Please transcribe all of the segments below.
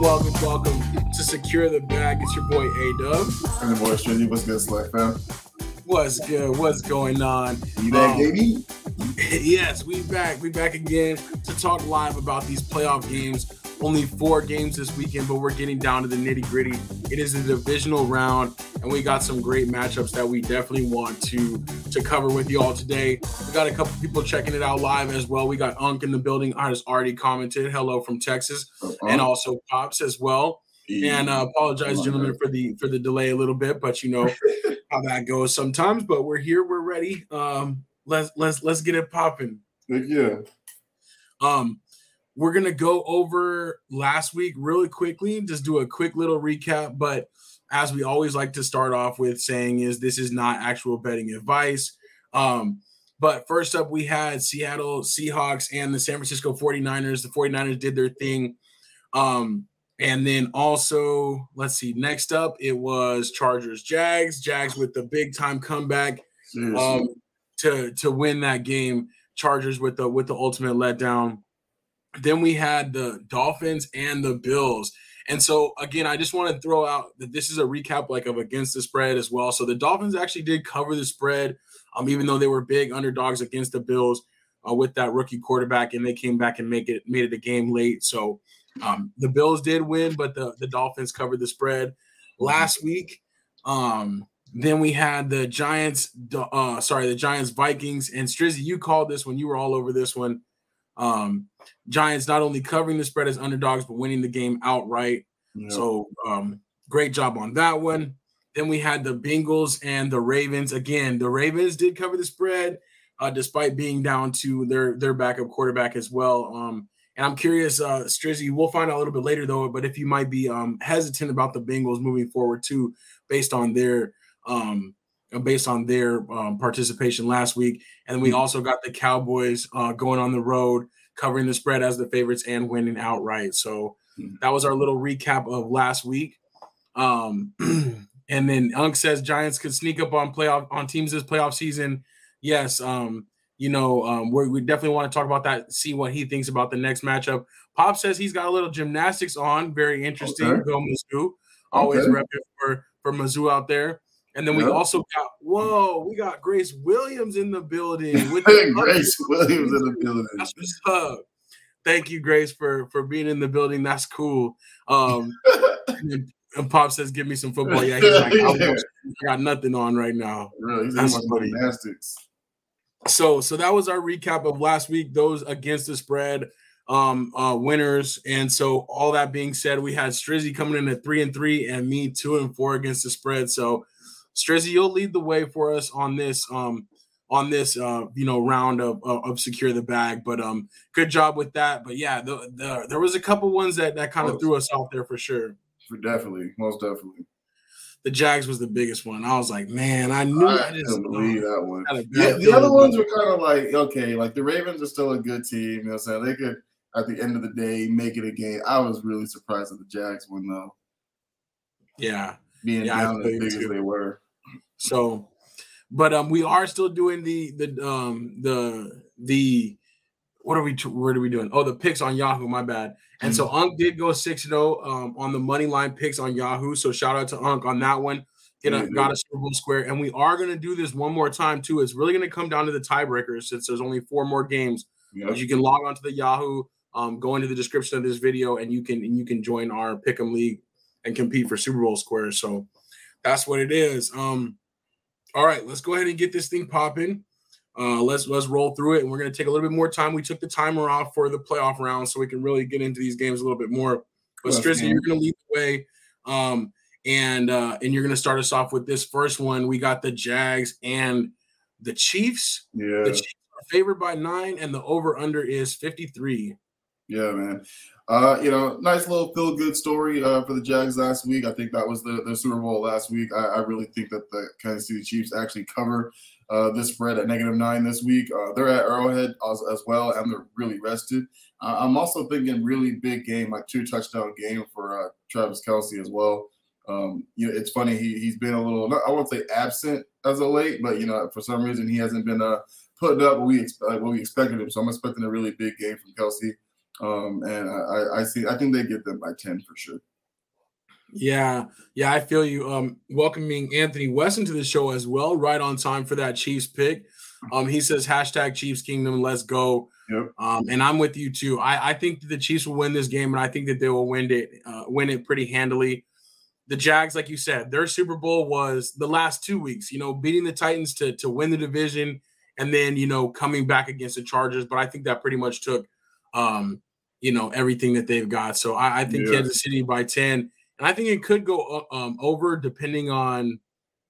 welcome, welcome, to Secure the Bag. It's your boy A Dub. And the boy Strizzy. What's good, Select fam? What's good? What's going on? You back, um, baby? yes, we back. We back again to talk live about these playoff games. Only four games this weekend, but we're getting down to the nitty gritty. It is a divisional round, and we got some great matchups that we definitely want to to cover with you all today. We got a couple people checking it out live as well. We got Unk in the building. I just already commented hello from Texas, uh-huh. and also Pops as well. And uh, apologize, gentlemen, for the for the delay a little bit, but you know how that goes sometimes. But we're here, we're ready. Um, let's let's let's get it popping. Yeah. Um, we're gonna go over last week really quickly, just do a quick little recap. But as we always like to start off with saying, is this is not actual betting advice. Um, but first up, we had Seattle Seahawks and the San Francisco 49ers. The 49ers did their thing. Um, and then also, let's see, next up, it was Chargers Jags. Jags with the big time comeback um, to, to win that game. Chargers with the with the ultimate letdown. Then we had the Dolphins and the Bills. And so again, I just want to throw out that this is a recap like of against the spread as well. So the Dolphins actually did cover the spread, um, even though they were big underdogs against the Bills uh, with that rookie quarterback, and they came back and make it made it a game late. So um, the Bills did win, but the the Dolphins covered the spread last week. Um, then we had the Giants, uh, sorry, the Giants Vikings and Strizzy. You called this when you were all over this one. Um, Giants not only covering the spread as underdogs, but winning the game outright. So um, great job on that one. Then we had the Bengals and the Ravens. Again, the Ravens did cover the spread, uh, despite being down to their their backup quarterback as well. Um, and I'm curious, uh, Strizzy, we'll find out a little bit later though, but if you might be um, hesitant about the Bengals moving forward too, based on their um, based on their um, participation last week. And we mm-hmm. also got the Cowboys uh, going on the road, covering the spread as the favorites and winning outright. So mm-hmm. that was our little recap of last week. Um, and then Unk says Giants could sneak up on playoff on teams this playoff season. Yes, um, you know, um, we definitely want to talk about that, see what he thinks about the next matchup. Pop says he's got a little gymnastics on, very interesting. Okay. Go Mizzou, always okay. for for Mizzou out there. And then we yep. also got whoa, we got Grace Williams in the building. With the Grace Williams in the building. That's what's up. Thank you, Grace, for for being in the building. That's cool. Um, and, and, Pop says, "Give me some football." Yeah, he's like, I, I got nothing on right now. Really, he's That's funny. gymnastics. So, so that was our recap of last week. Those against the spread um uh winners and so all that being said we had strizzy coming in at three and three and me two and four against the spread so Strizzy, you'll lead the way for us on this um on this uh you know round of, of, of secure the bag. But um good job with that. But yeah, the, the there was a couple ones that that kind of threw us out there for sure. For definitely, most definitely. The Jags was the biggest one. I was like, man, I knew I, I just believe that one. Yeah, the other ones were kind of like, okay, like the Ravens are still a good team. You know what I'm saying? They could at the end of the day make it a game. I was really surprised that the Jags won though. Yeah. Being yeah, down as big as they were. So, but um, we are still doing the the um the the what are we what are we doing? Oh, the picks on Yahoo. My bad. And so mm-hmm. Unk did go six zero oh, um on the money line picks on Yahoo. So shout out to Unc on that one. Get a, got a Super Bowl square, and we are going to do this one more time too. It's really going to come down to the tiebreakers since there's only four more games. Yep. But you can log on to the Yahoo, um, go into the description of this video, and you can and you can join our Pick'em League and compete for Super Bowl squares. So that's what it is. Um, all right, let's go ahead and get this thing popping. Uh, let's let's roll through it, and we're going to take a little bit more time. We took the timer off for the playoff round, so we can really get into these games a little bit more. But Strizzy, you're going to lead the way, um, and uh, and you're going to start us off with this first one. We got the Jags and the Chiefs. Yeah, the Chiefs are favored by nine, and the over under is 53. Yeah, man. Uh, you know, nice little feel good story uh, for the Jags last week. I think that was the, the Super Bowl last week. I, I really think that the Kansas City Chiefs actually cover uh, this spread at negative nine this week. Uh, they're at Arrowhead as, as, well, and they're really rested. Uh, I'm also thinking really big game, like two touchdown game for uh, Travis Kelce as well. Um, you know, it's funny he he's been a little I won't say absent as of late, but you know for some reason he hasn't been uh, putting up what we what we expected him. So I'm expecting a really big game from Kelce. Um, and I, I see. I think they get them by ten for sure. Yeah, yeah, I feel you. Um, welcoming Anthony Weston to the show as well, right on time for that Chiefs pick. Um, he says hashtag Chiefs Kingdom, let's go. Yep. Um, and I'm with you too. I, I think the Chiefs will win this game, and I think that they will win it, uh, win it pretty handily. The Jags, like you said, their Super Bowl was the last two weeks. You know, beating the Titans to to win the division, and then you know coming back against the Chargers. But I think that pretty much took, um, you know, everything that they've got. So I, I think yeah. Kansas City by ten, and I think it could go uh, um, over depending on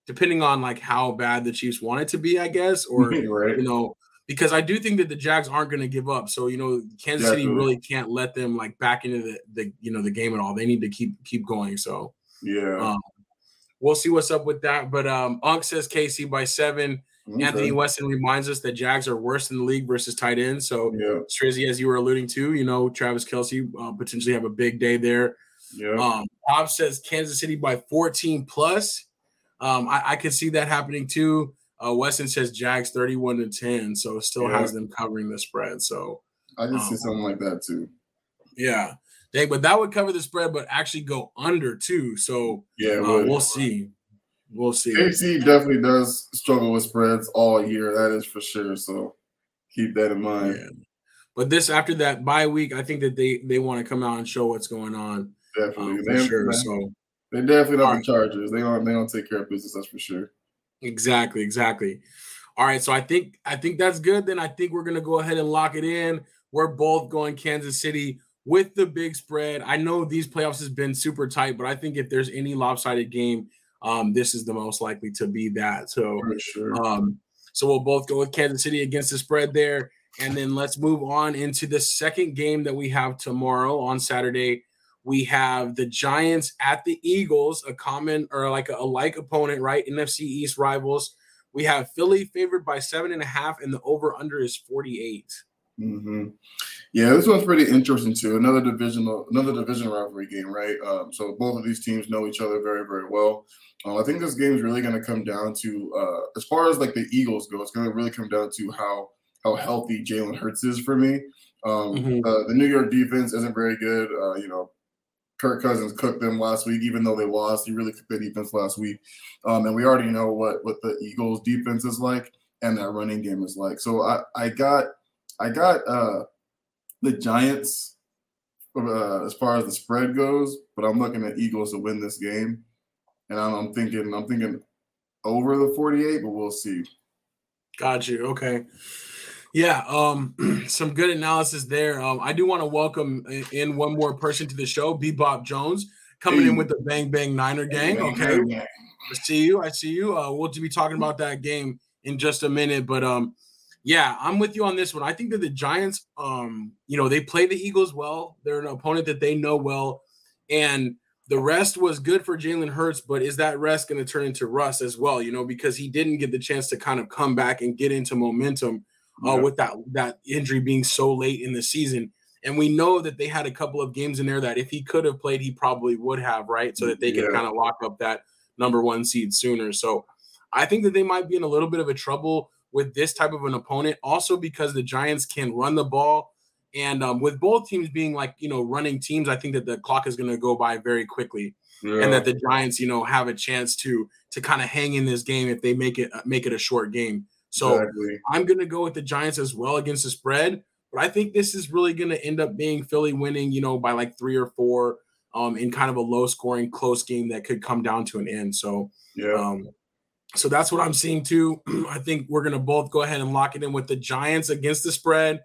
depending on like how bad the Chiefs want it to be, I guess, or right. you know because I do think that the Jags aren't going to give up. So you know, Kansas City really can't let them like back into the, the you know the game at all. They need to keep keep going. So yeah, um, we'll see what's up with that. But um, Unk says KC by seven. Okay. Anthony Weston reminds us that Jags are worse in the league versus tight ends. So yeah. Strizzy, as you were alluding to, you know Travis Kelce uh, potentially have a big day there. Yeah. Um, Bob says Kansas City by 14 plus. Um, I, I could see that happening too. Uh, Weston says Jags 31 to 10, so still yeah. has them covering the spread. So I can um, see something like that too. Yeah. They, but that would cover the spread, but actually go under too. So yeah, uh, we'll see. We'll see. KC definitely does struggle with spreads all year. That is for sure. So keep that in mind. Yeah. But this after that bye week, I think that they they want to come out and show what's going on. Definitely, um, for sure. So they definitely not the Chargers. They don't they don't take care of business. That's for sure. Exactly, exactly. All right, so I think I think that's good. Then I think we're gonna go ahead and lock it in. We're both going Kansas City with the big spread. I know these playoffs has been super tight, but I think if there's any lopsided game, um, this is the most likely to be that. So, sure. um, so we'll both go with Kansas City against the spread there, and then let's move on into the second game that we have tomorrow on Saturday we have the Giants at the Eagles, a common or like a, a like opponent, right? NFC East rivals. We have Philly favored by seven and a half, and the over under is 48. Mm-hmm. Yeah, this one's pretty interesting too. Another divisional, another division rivalry game, right? Um, so both of these teams know each other very, very well. Uh, I think this game is really going to come down to, uh, as far as like the Eagles go, it's going to really come down to how how healthy Jalen Hurts is for me. Um, mm-hmm. uh, the New York defense isn't very good. Uh, you know, Kirk Cousins cooked them last week, even though they lost. He really cooked the defense last week, um, and we already know what what the Eagles' defense is like and that running game is like. So I I got I got uh, the Giants uh, as far as the spread goes, but I'm looking at Eagles to win this game, and I'm, I'm thinking I'm thinking over the 48, but we'll see. Got you. Okay. Yeah, um, some good analysis there. Um, I do want to welcome in one more person to the show, Bebop Jones, coming hey. in with the Bang Bang Niner gang. Okay, I see you. I see you. Uh, we'll be talking about that game in just a minute, but um, yeah, I'm with you on this one. I think that the Giants, um, you know, they play the Eagles well. They're an opponent that they know well, and the rest was good for Jalen Hurts, but is that rest going to turn into rust as well? You know, because he didn't get the chance to kind of come back and get into momentum uh, yeah. with that that injury being so late in the season. And we know that they had a couple of games in there that if he could have played, he probably would have, right? So that they could kind of lock up that number one seed sooner. So I think that they might be in a little bit of a trouble with this type of an opponent, also because the Giants can run the ball. And um, with both teams being like, you know, running teams, I think that the clock is going to go by very quickly. Yeah. And that the Giants, you know, have a chance to to kind of hang in this game if they make it make it a short game. So exactly. I'm going to go with the Giants as well against the spread. But I think this is really going to end up being Philly winning, you know, by like three or four um, in kind of a low scoring, close game that could come down to an end. So, yeah. Um, so that's what I'm seeing too. I think we're going to both go ahead and lock it in with the Giants against the spread.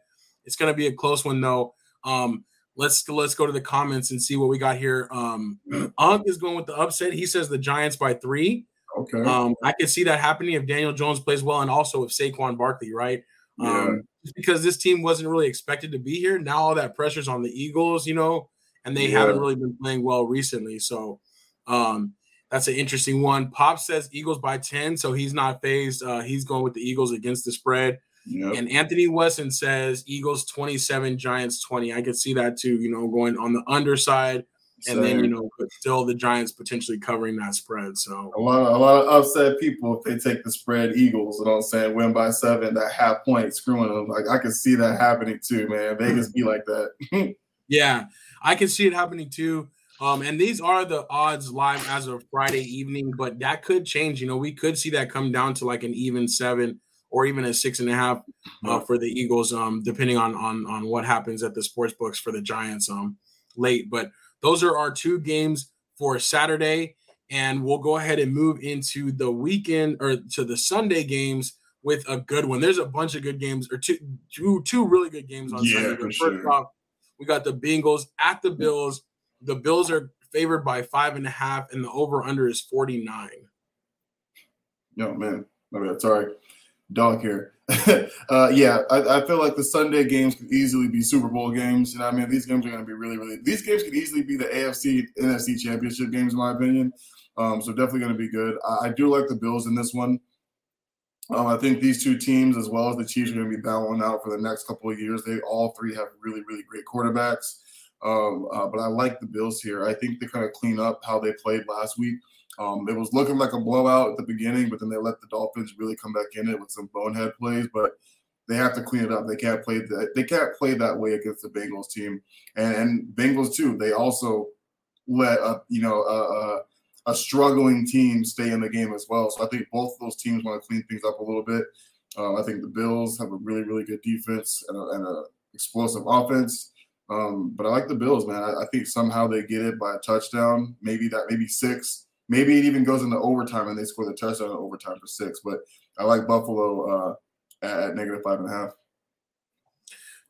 It's going to be a close one though. Um, let's let's go to the comments and see what we got here. Um, Unk is going with the upset. He says the Giants by three. Okay. Um, I could see that happening if Daniel Jones plays well, and also if Saquon Barkley, right? Yeah. Um, because this team wasn't really expected to be here. Now all that pressure's on the Eagles, you know, and they yeah. haven't really been playing well recently. So um, that's an interesting one. Pop says Eagles by 10, so he's not phased. Uh, he's going with the Eagles against the spread. Yep. And Anthony Weston says Eagles 27, Giants 20. I could see that too, you know, going on the underside and then you know, but still the Giants potentially covering that spread. So a lot, of, a lot of upset people if they take the spread Eagles. You know what I'm saying? Win by seven, that half point screwing them. Like I can see that happening too, man. Vegas be like that. yeah, I can see it happening too. Um, and these are the odds live as of Friday evening, but that could change. You know, we could see that come down to like an even seven or even a six and a half uh, for the Eagles, um, depending on on on what happens at the sports books for the Giants um late. But those are our two games for Saturday, and we'll go ahead and move into the weekend or to the Sunday games with a good one. There's a bunch of good games or two two two really good games on Yeah, Sunday. for But sure. first off, we got the Bengals at the Bills. The Bills are favored by five and a half, and the over under is 49. Yo, man, my bad. Sorry, dog here. uh, yeah, I, I feel like the Sunday games could easily be Super Bowl games. You know, I mean, these games are going to be really, really. These games could easily be the AFC, NFC championship games, in my opinion. Um, so definitely going to be good. I, I do like the Bills in this one. Um, I think these two teams, as well as the Chiefs, are going to be battling out for the next couple of years. They all three have really, really great quarterbacks. Um, uh, but I like the Bills here. I think they kind of clean up how they played last week. Um, it was looking like a blowout at the beginning, but then they let the Dolphins really come back in it with some bonehead plays. But they have to clean it up. They can't play that. They can't play that way against the Bengals team, and, and Bengals too. They also let a you know a, a, a struggling team stay in the game as well. So I think both of those teams want to clean things up a little bit. Um, I think the Bills have a really really good defense and a, and a explosive offense. Um, but I like the Bills, man. I, I think somehow they get it by a touchdown, maybe that, maybe six. Maybe it even goes into overtime and they score the touchdown in overtime for six. But I like Buffalo uh, at, at negative five and a half.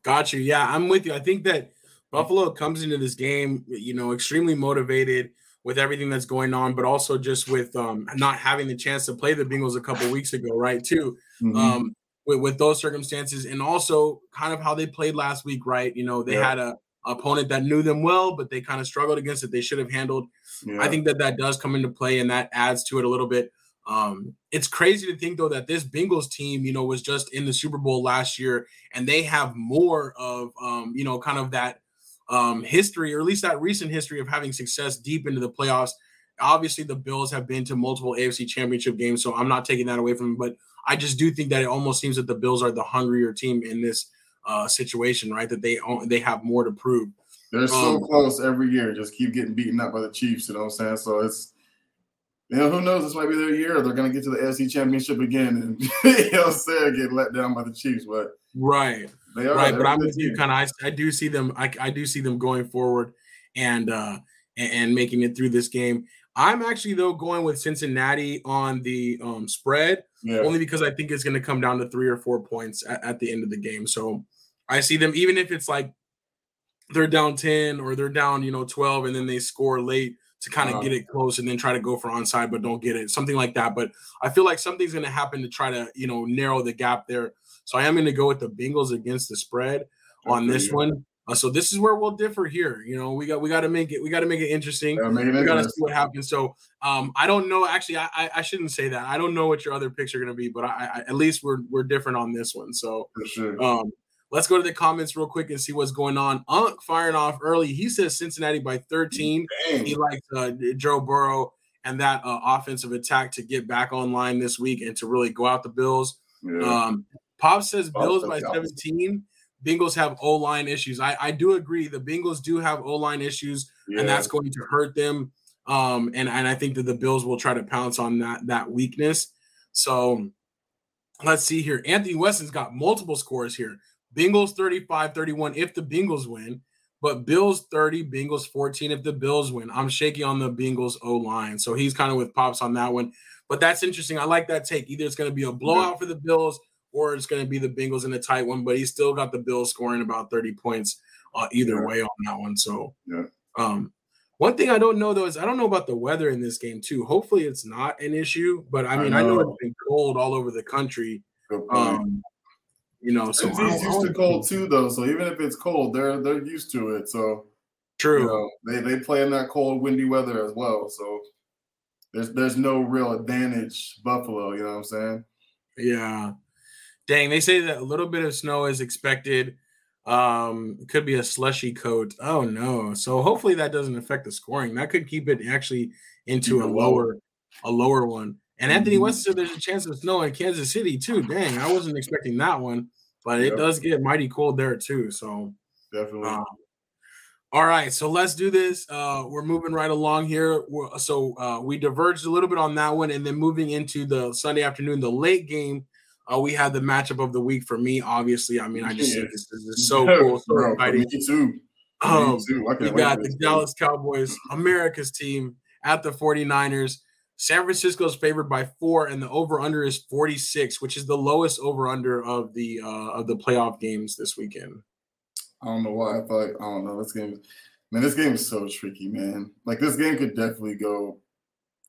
Got you. Yeah, I'm with you. I think that Buffalo comes into this game, you know, extremely motivated with everything that's going on, but also just with um, not having the chance to play the Bengals a couple weeks ago, right? Too. Mhm. Um, with, with those circumstances, and also kind of how they played last week, right? You know, they Yeah. had a opponent that knew them well, but they kind of struggled against it. They should have handled. yeah. I think that that does come into play, and that adds to it a little bit. Um, it's crazy to think though that this Bengals team, you know, was just in the Super Bowl last year, and they have more of, um, you know, kind of that um, history, or at least that recent history of having success deep into the playoffs. Obviously, the Bills have been to multiple AFC Championship games, so I'm not taking that away from them. But I just do think that it almost seems that the Bills are the hungrier team in this uh, situation, right? That they own, they have more to prove. They're so um, close every year. Just keep getting beaten up by the Chiefs. You know what I'm saying? So it's, you know, who knows? This might be their year. They're going to get to the AFC Championship again, and you know what I'm saying? Get let down by the Chiefs, but Right. they are right but I'm with you kind of I, I do see them I, I do see them going forward and uh and, and making it through this game i'm actually though going with cincinnati on the um spread Yeah, only because i think it's going to come down to three or four points at, at the end of the game so i see them even if it's like they're down 10 or they're down you know 12 and then they score late to kind of Uh-huh. get it close and then try to go for onside but don't get it something like that but i feel like something's going to happen to try to you know narrow the gap there so i am going to go with the bengals against the spread on this you. one uh, so this is where we'll differ here you know we got we got to make it we got to make it interesting Yeah, make it we got to see what happens so um i don't know actually I, I i shouldn't say that i don't know what your other picks are going to be but I, I at least we're we're different on this one so sure. um, let's go to the comments real quick and see what's going on. Unk firing off early. He says Cincinnati by 13. Dang. He likes uh, Joe Burrow and that uh, offensive attack to get back online this week and to really go out the Bills. Yeah. Um, Pop says Pop Bills by 17. Bengals have O line issues. I, I do agree. The Bengals do have O line issues, yeah. and that's going to hurt them. Um, and, and I think that the Bills will try to pounce on that that weakness. So let's see here. Anthony Weston's got multiple scores here. Bengals 35 31 if the Bengals win, but Bills 30, Bengals 14 if the Bills win. I'm shaky on the Bengals O line. So he's kind of with Pops on that one. But that's interesting. I like that take. Either it's going to be a blowout for the Bills or it's going to be the Bengals in a tight one, but he's still got the Bills scoring about 30 points uh, either Yeah. way on that one. So, Yeah. um, one thing I don't know though is I don't know about the weather in this game too. Hopefully it's not an issue, but I I mean I know, know. it's been cold all over the country. Um, you know, so Tennessee's used to cold too, though. So even if it's cold, they're they're used to it. So true. you know, they they play in that cold, windy weather as well. So there's there's no real advantage Buffalo. You know what I'm saying? Yeah. Dang, they say that a little bit of snow is expected Um, could be a slushy coat. Oh no! So hopefully that doesn't affect the scoring. That could keep it actually into a lower, a lower one. And Anthony mm-hmm. West said there's a chance of snow in Kansas City too. Dang, I wasn't expecting that one, but yep. it does get mighty cold there too. So definitely. Um, all right, so let's do this. Uh, we're moving right along here. We're, so uh, we diverged a little bit on that one, and then moving into the Sunday afternoon, the late game. Uh, we had the matchup of the week for me. Obviously, I mean, I just think this, this is so cool, so Bro, exciting. Me too. Um, me too. we got the Dallas Cowboys, America's team, at the 49ers. San Francisco is favored by four, and the over/under is 46, which is the lowest over/under of the uh, of the playoff games this weekend. I don't know why. I thought I don't know. This game, man, this game is so tricky, man. Like this game could definitely go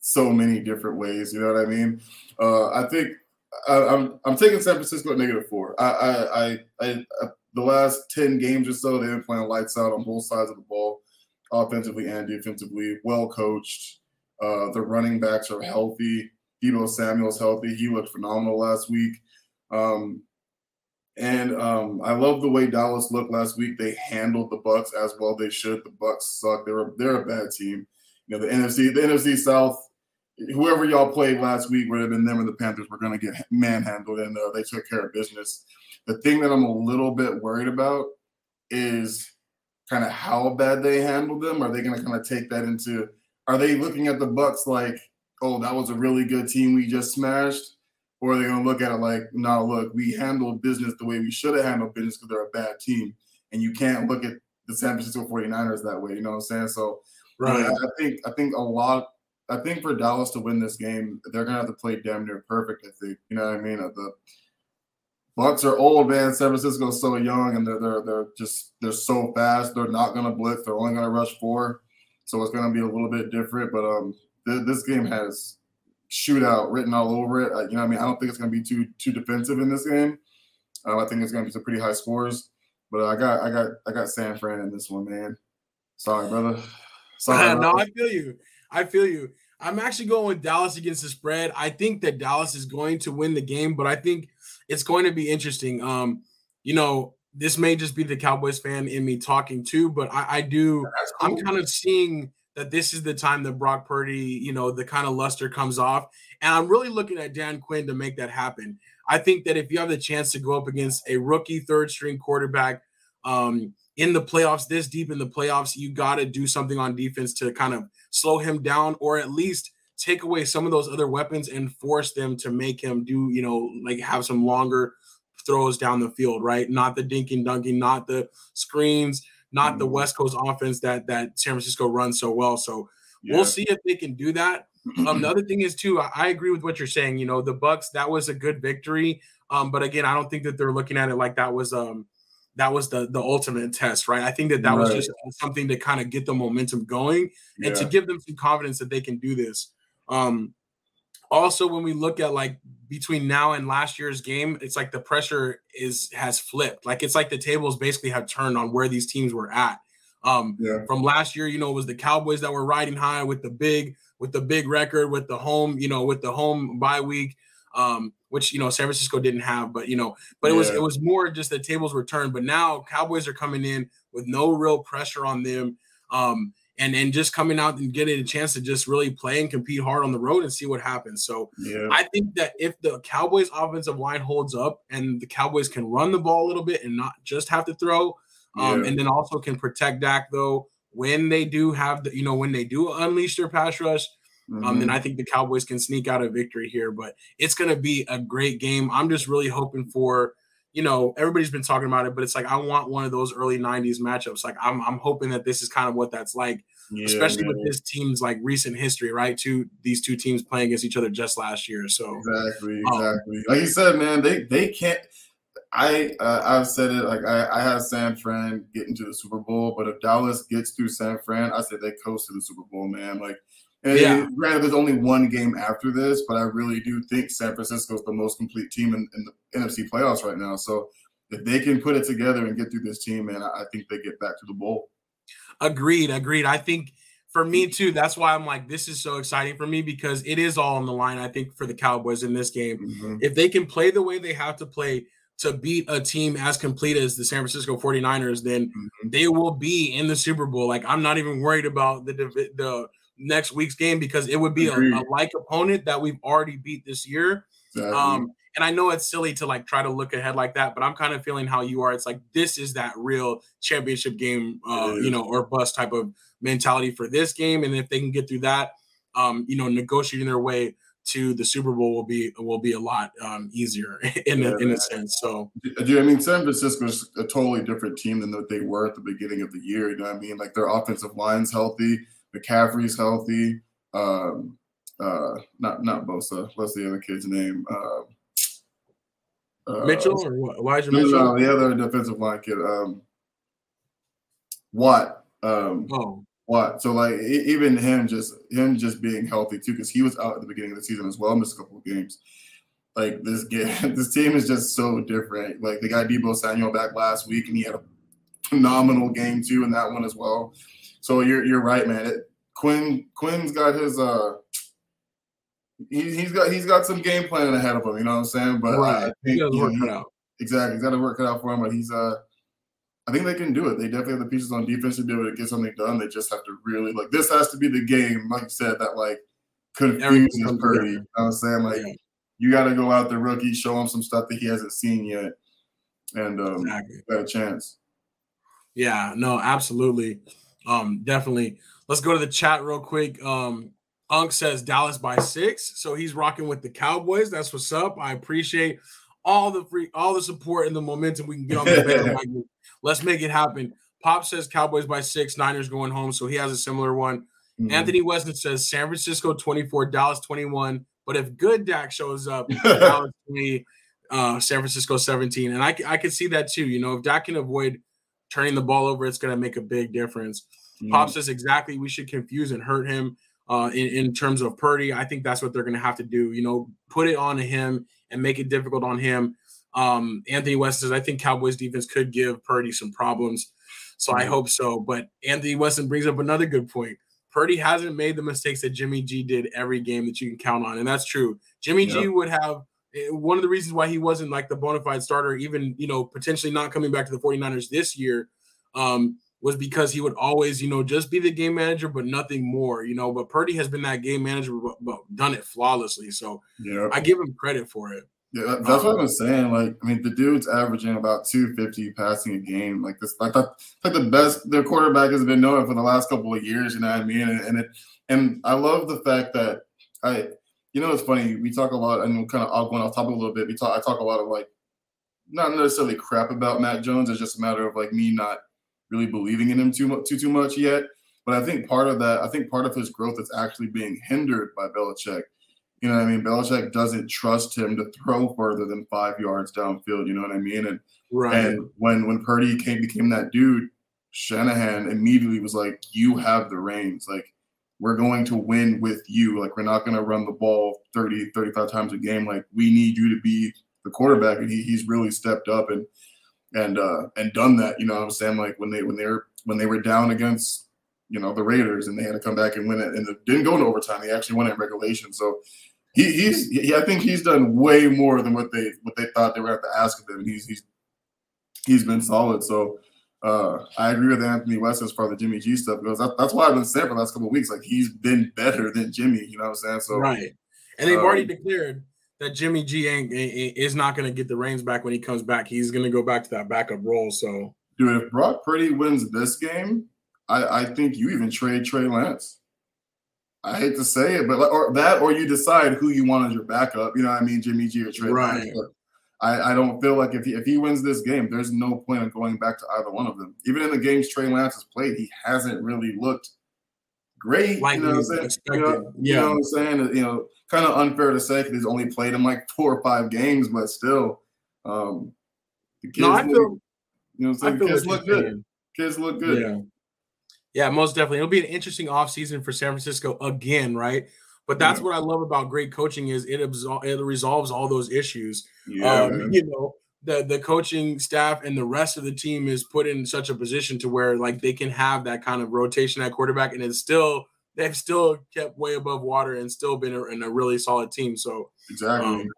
so many different ways. You know what I mean? Uh, I think I, am I'm, I'm taking San Francisco at negative four. I I, I I the last ten games or so they've been playing lights out on both sides of the ball, offensively and defensively. Well coached. Uh, the running backs are healthy. Deebo Samuel's healthy. He looked phenomenal last week. Um, and um, I love the way Dallas looked last week. They handled the Bucs as well they should. The Bucs suck. They're they're a bad team. You know the NFC the NFC South. Whoever y'all played last week, whether it been them and the Panthers, were going to get manhandled, and uh, they took care of business. The thing that I'm a little bit worried about is kind of how bad they handled them. Are they going to kind of take that into? Are they looking at the Bucs like, oh, that was a really good team we just smashed? Or are they going to look at it like, no, look, we handled business the way we should have handled business because they're a bad team. And you can't look at the San Francisco 49ers that way. You know what I'm saying? So right. You know, I think I think a lot I think for Dallas to win this game, they're gonna have to play damn near perfect, I think. You know what I mean? Uh, the Bucs are old, man. San Francisco's so young and they're they're they're just they're so fast. They're not gonna blitz, they're only gonna rush four. So it's gonna be a little bit different. But um th- this game has shootout written all over it. Uh, you know, I mean, I don't think it's going to be too too defensive in this game. Um, I think it's going to be some pretty high scores. But I got I got I got San Fran in this one, man. Sorry, brother. Sorry. no, I feel you. I feel you. I'm actually going with Dallas against the spread. I think that Dallas is going to win the game, but I think it's going to be interesting. Um, you know, this may just be the Cowboys fan in me talking too, but I, I do. Cool. I'm kind of seeing that this is the time that Brock Purdy, you know, the kind of luster comes off. And I'm really looking at Dan Quinn to make that happen. I think that if you have the chance to go up against a rookie third string quarterback um, in the playoffs, this deep in the playoffs, you got to do something on defense to kind of slow him down or at least take away some of those other weapons and force them to make him do, you know, like have some longer throws down the field, right? Not the dinking dunking, not the screens, not mm-hmm. the West Coast offense that that San Francisco runs so well. So yeah. we'll see if they can do that. Um, the other thing is too, I, I, agree with what you're saying. You know, the Bucs that was a good victory, um, but again, I don't think that they're looking at it like that was um that was the the ultimate test, right? I think that that right. was just something to kind of get the momentum going and yeah. to give them some confidence that they can do this. Um, also when we look at like between now and last year's game it's like the pressure is has flipped. Like it's like the tables basically have turned on where these teams were at. Um yeah. from last year you know it was the cowboys that were riding high with the big with the big record with the home you know with the home bye week um which you know San Francisco didn't have but you know but it was it was more just the tables were turned. But now cowboys are coming in with no real pressure on them. Um and and just coming out and getting a chance to just really play and compete hard on the road and see what happens. So yeah. I think that if the Cowboys offensive line holds up and the Cowboys can run the ball a little bit and not just have to throw, um, yeah. and then also can protect Dak though when they do have the you know when they do unleash their pass rush. Mm-hmm. Um, then I think the Cowboys can sneak out a victory here, but it's going to be a great game. I'm just really hoping for you know, everybody's been talking about it, but it's like I want one of those early '90s matchups. Like I'm, I'm hoping that this is kind of what that's like, yeah, especially with this team's like recent history, right? Two these two teams playing against each other just last year. So exactly, um, exactly. Um, like you said, man, they they can't. I uh, I've said it like I, I have San Fran getting to the Super Bowl, but if Dallas gets through San Fran, I said they coast to the Super Bowl, man. Like and yeah. granted, there's only one game after this, but I really do think San Francisco is the most complete team in, in, the NFC playoffs right now. So if they can put it together and get through this team, man, I, I think they get back to the bowl. Agreed, agreed. I think for me too, that's why I'm like, this is so exciting for me because it is all on the line. I think for the Cowboys in this game, mm-hmm. if they can play the way they have to play, to beat a team as complete as the San Francisco 49ers, then mm-hmm. they will be in the Super Bowl. Like I'm not even worried about the the next week's game because it would be a, a, like opponent that we've already beat this year. Exactly. Um, and I know it's silly to like try to look ahead like that, but I'm kind of feeling how you are. It's like this is that real championship game, uh, you know, or bust type of mentality for this game. And if they can get through that, um, you know, negotiating their way to the Super Bowl will be will be a lot um, easier in yeah, a, in a sense. So, I mean, San Francisco is a totally different team than what they were at the beginning of the year. You know what I mean? Like their offensive line's healthy, McCaffrey's healthy. Um, uh, not not Bosa. What's the other kid's name? Uh, uh, Mitchell or what? Elijah no, Mitchell? No, the other defensive line kid. Um, Watt. Um, oh. Watt. So like even him just him just being healthy too, because he was out at the beginning of the season as well, missed a couple of games. Like this game, this team is just so different. Like they got Deebo Samuel back last week, and he had a phenomenal game too in that one as well. So you're you're right, man. It, Quinn Quinn's got his uh he, has got he's got some game planning ahead of him. You know what I'm saying? But right, think, he got work cut out. Exactly, he's got to work cut out for him. But he's uh, I think they can do it. They definitely have the pieces on defense to be able to get something done. They just have to really like this has to be the game, like you said, that like confuses Purdy. You know what I'm saying? Like yeah. you got to go out the rookie, show him some stuff that he hasn't seen yet, and um, exactly. got a chance. Yeah, no, absolutely, um, definitely. Let's go to the chat real quick. Um, Unk says Dallas by six, so he's rocking with the Cowboys. That's what's up. I appreciate all the free, all the support and the momentum we can get on the bandwagon. Let's make it happen. Pop says Cowboys by six, Niners going home, so he has a similar one. Mm-hmm. Anthony Weston says San Francisco 24, Dallas 21. But if good Dak shows up, Dallas 20, uh, San Francisco 17. And I, I can see that too. You know, if Dak can avoid turning the ball over, it's going to make a big difference. Mm-hmm. Pop says exactly we should confuse and hurt him uh, in, in terms of Purdy. I think that's what they're going to have to do. You know, put it on him and make it difficult on him. Um, Anthony West says, I think Cowboys defense could give Purdy some problems. So I hope so. But Anthony Weston brings up another good point. Purdy hasn't made the mistakes that Jimmy G did every game that you can count on. And that's true. Jimmy yep. G would have one of the reasons why he wasn't like the bona fide starter, even, you know, potentially not coming back to the 49ers this year. Um, was because he would always, you know, just be the game manager, but nothing more, you know. But Purdy has been that game manager, but, but done it flawlessly. So yeah, I give him credit for it. Yeah, that's um, what I'm saying. Like, I mean, the dude's averaging about 250 passing a game. Like this, like that, like the best the quarterback has been known for the last couple of years. You know what I mean? And, and it, and I love the fact that I, you know, it's funny. We talk a lot, and we kind of I'll go off topic a little bit. We talk, I talk a lot of like, not necessarily crap about Mac Jones. It's just a matter of like me not really believing in him too much too too much yet. But I think part of that, I think part of his growth is actually being hindered by Belichick. You know what I mean? Belichick doesn't trust him to throw further than five yards downfield. You know what I mean? And right. and when when Purdy came became that dude, Shanahan immediately was like, "You have the reins. Like we're going to win with you. Like we're not going to run the ball 30, 35 times a game. Like we need you to be the quarterback." And he, he's really stepped up and and uh, and done that. You know what I'm saying? Like when they when they were when they were down against you know the Raiders and they had to come back and win it and it didn't go into overtime. They actually won it in regulation. So he, he's he, I think he's done way more than what they what they thought they were going to ask of him. He's he's he's been solid. So. Uh, I agree with Anthony West as far as the Jimmy G stuff goes. That, that's why I've been saying for the last couple of weeks, like he's been better than Jimmy. You know what I'm saying? So right, and they've um, already declared that Jimmy G ain't, is not going to get the reins back when he comes back. He's going to go back to that backup role. So, dude, if Brock Purdy wins this game, I, I think you even trade Trey Lance. I hate to say it, but like, or that, or you decide who you want as your backup. You know what I mean, Jimmy G or Trey right. Lance. I, I don't feel like if he, if he wins this game, there's no point in going back to either one of them. Even in the games Trey Lance has played, he hasn't really looked great. Like you know what I'm saying? You know, yeah. you know what I'm saying? You know, kind of unfair to say because he's only played in like four or five games, but still, um, the kids, no, I feel, look, you know, what I'm saying? kids look good. Saying. Kids look good. Yeah. Yeah, most definitely. It'll be an interesting offseason for San Francisco again, right? But that's yeah. what I love about great coaching is it absol- it resolves all those issues. Yeah, um, you know, the the coaching staff and the rest of the team is put in such a position to where like they can have that kind of rotation at quarterback, and it's still they've still kept way above water and still been a, in a really solid team. So exactly. Um,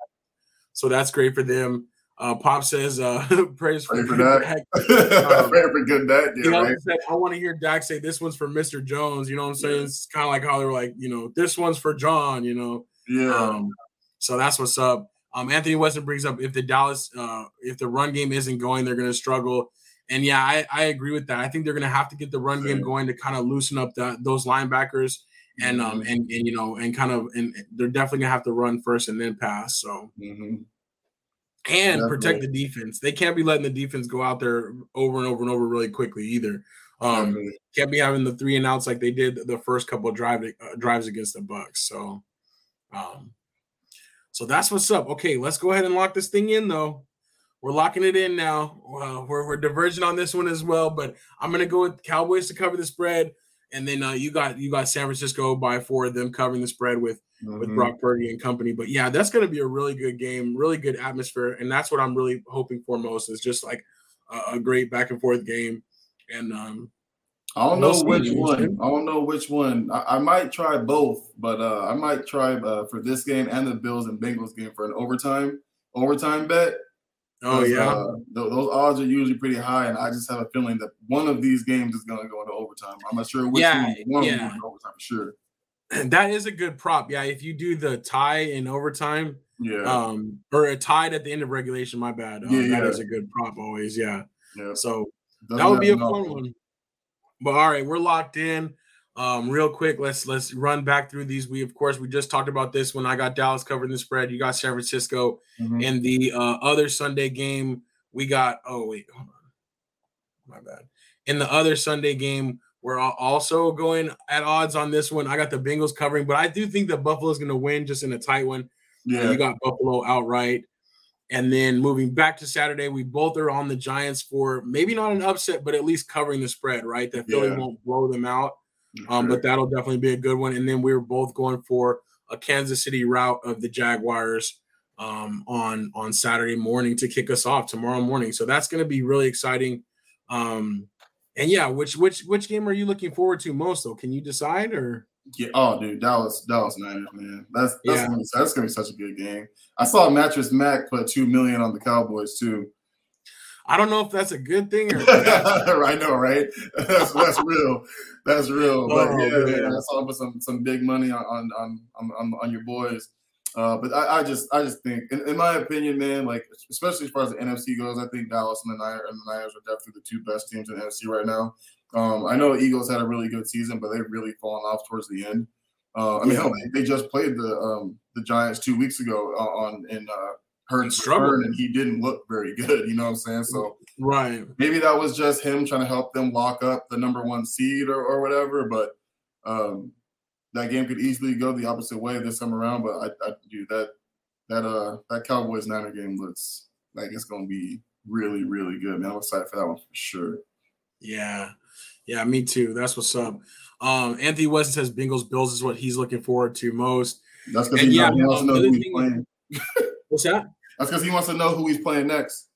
so that's great for them. Uh, Pop says, uh, praise for, for Dak. um, for good Dak. Yeah, right? said, I want to hear Dak say, this one's for Mr. Jones. You know what I'm saying? Yeah. It's kind of like how they were like, you know, this one's for John, you know? Yeah. Um, so that's what's up. Um, Anthony Weston brings up if the Dallas, uh, if the run game isn't going, they're going to struggle. And yeah, I, I agree with that. I think they're going to have to get the run game going to kind of loosen up the, those linebackers and um mm-hmm. and, and you know and kind of and they're definitely gonna have to run first and then pass. So mm-hmm. And definitely. protect the defense. They can't be letting the defense go out there over and over and over really quickly either. Um, definitely. can't be having the three and outs like they did the first couple of drive uh, drives against the Bucs. So, um, so that's what's up. Okay, let's go ahead and lock this thing in though. We're locking it in now. Uh, we're, we're diverging on this one as well, but I'm gonna go with Cowboys to cover the spread and then uh, you got you got San Francisco by four of them covering the spread with mm-hmm. with Brock Purdy and company. But yeah, that's going to be a really good game, really good atmosphere, and that's what I'm really hoping for most is just like a, a great back and forth game. And um, I don't know which one. I don't know which one. I, I might try both, but uh, I might try uh, for this game and the Bills and Bengals game for an overtime overtime bet. Oh yeah, uh, th- those odds are usually pretty high, and I just have a feeling that one of these games is going to go into overtime. I'm not sure which one. yeah, one. yeah. overtime for sure. That is a good prop. Yeah, if you do the tie in overtime, yeah, um, or a tied at the end of regulation. My bad. Um, yeah, that is a good prop always. Yeah. Yeah. So Doesn't that would be a fun one. But all right, we're locked in. Um, real quick, let's let's run back through these. We of course we just talked about this when I got Dallas covering the spread. You got San Francisco mm-hmm. in the uh, other Sunday game. We got oh wait, hold on, my bad. In the other Sunday game, we're also going at odds on this one. I got the Bengals covering, but I do think that Buffalo is going to win just in a tight one. Yeah, you got Buffalo outright. And then moving back to Saturday, we both are on the Giants for maybe not an upset, but at least covering the spread, right? That Philly yeah. won't blow them out. Um, but that'll definitely be a good one. And then we were both going for a Kansas City route of the Jaguars um, on on Saturday morning to kick us off tomorrow morning. So that's going to be really exciting. Um, and yeah, which which which game are you looking forward to most though? Can you decide or? Yeah, oh, dude, Dallas, Dallas Niners, man. That's that's, yeah. gonna, be, that's gonna be such a good game. I saw Mattress Mac put two million on the Cowboys too. I don't know if that's a good thing or I know, right? That's that's real. That's real. But oh, yeah, man. I saw him put some some big money on on on, on your boys. Uh, but I, I, just I just think, in, in, my opinion, man, like especially as far as the NFC goes, I think Dallas and the Niners and the Niners are definitely the two best teams in the NFC right now. Um, I know Eagles had a really good season, but they've really fallen off towards the end. Uh, I mean, yeah. hell, they, they, just played the um, the Giants two weeks ago on in uh, Hurts return, and he didn't look very good. You know what I'm saying? So right, maybe that was just him trying to help them lock up the number one seed or, or whatever. But um, that game could easily go the opposite way this time around. But I, I do that that uh that Cowboys Niner game looks like it's gonna be really really good. Man, I'm excited for that one for sure. Yeah, yeah, me too. That's what's up. Um, Anthony Weston says Bengals Bills is what he's looking forward to most. That's because he, yeah, he wants to know who he's playing. What's that? That's because he wants to know who he's playing next.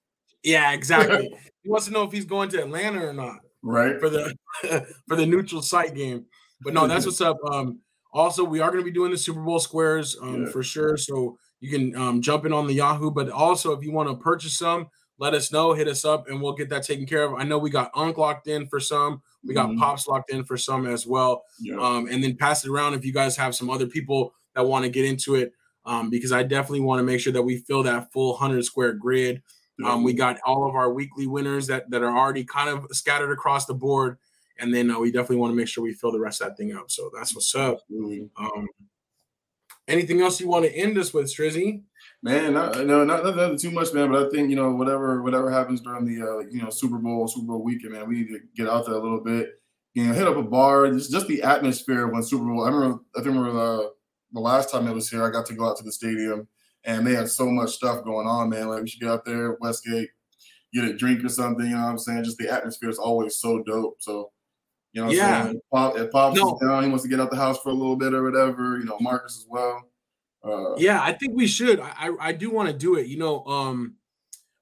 Yeah, exactly. he wants to know if he's going to Atlanta or not. Right. For the for the neutral site game. But no, that's what's up. Um, also, we are going to be doing the Super Bowl squares um, yeah. for sure. So you can um, jump in on the Yahoo. But also, if you want to purchase some, let us know. Hit us up, and we'll get that taken care of. I know we got Unc locked in for some. We got mm-hmm. Pops locked in for some as well. Yeah. Um, and then pass it around if you guys have some other people that want to get into it um, because I definitely want to make sure that we fill that full 100 square grid. Um, we got all of our weekly winners that, that are already kind of scattered across the board. And then uh, we definitely want to make sure we fill the rest of that thing up. So that's what's up. Um, anything else you want to end us with, Strizzy? Man, not, no, not, not, too much, man. But I think you know whatever whatever happens during the uh, you know Super Bowl Super Bowl weekend, man, we need to get out there a little bit. You know, hit up a bar. Just just the atmosphere when Super Bowl. I remember I remember uh, the last time it was here, I got to go out to the stadium and they had so much stuff going on, man. Like we should get out there, Westgate, get a drink or something, you know what I'm saying? Just the atmosphere is always so dope. So, you know yeah. Saying? If Pop, if Pops no. is down, he wants to get out the house for a little bit or whatever, you know, Marcus as well. Uh, yeah, I think we should. I, I, I do want to do it. You know, um,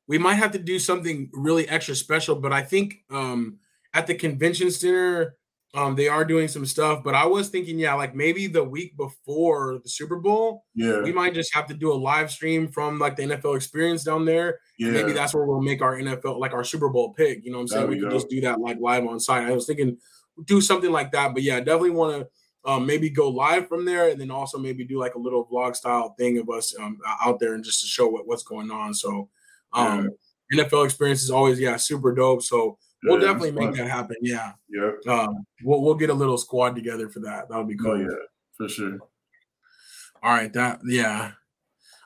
we might have to do something really extra special, but I think um, at the convention center Um, they are doing some stuff, but I was thinking, yeah, like maybe the week before the Super Bowl, Yeah, we might just have to do a live stream from like the NFL experience down there. yeah, Maybe that's where we'll make our NFL like our Super Bowl pick. You know what I'm saying? We go. just do that like live on site. I was thinking do something like that, but yeah, definitely want to um, maybe go live from there, and then also maybe do like a little vlog style thing of us um, out there and just to show what, what's going on. So, um, NFL experience is always yeah super dope. So we'll Yeah, definitely make fun. that happen. Yeah, Yep. um, we'll we'll get a little squad together for that. That would be cool. Oh yeah, for sure. All right, that yeah.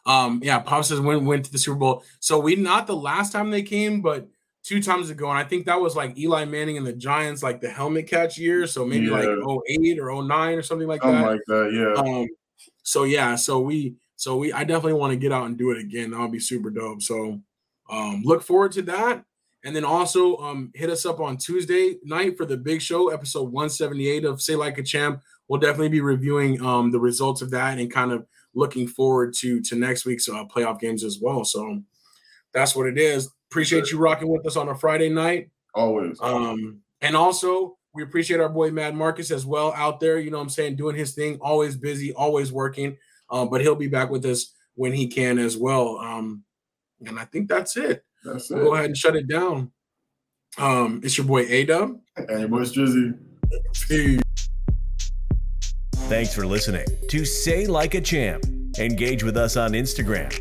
Um, yeah, Pop says when went to the Super Bowl. So we not the last time they came, but two times ago. And I think that was like Eli Manning and the Giants, like the helmet catch year. So maybe like Yeah. 08 or 09 or something like Something that. like that. Yeah. Um, so yeah, so we so we I definitely want to get out and do it again. That would be super dope. So um look forward to that. And then also um hit us up on Tuesday night for the big show, episode 178 of Say Like a Champ. We'll definitely be reviewing um the results of that and kind of looking forward to to next week's uh, playoff games as well. So that's what it is. Appreciate you rocking with us on a Friday night. Always. Um, and also we appreciate our boy Mad Marcus as well out there, you know what I'm saying, doing his thing, always busy, always working. Um, but he'll be back with us when he can as well. Um, and I think that's it. That's We'll go ahead and shut it down. Um, it's your boy Adub. And your boy Drizzy. Peace. Thanks for listening to Say Like a Champ. Engage with us on Instagram.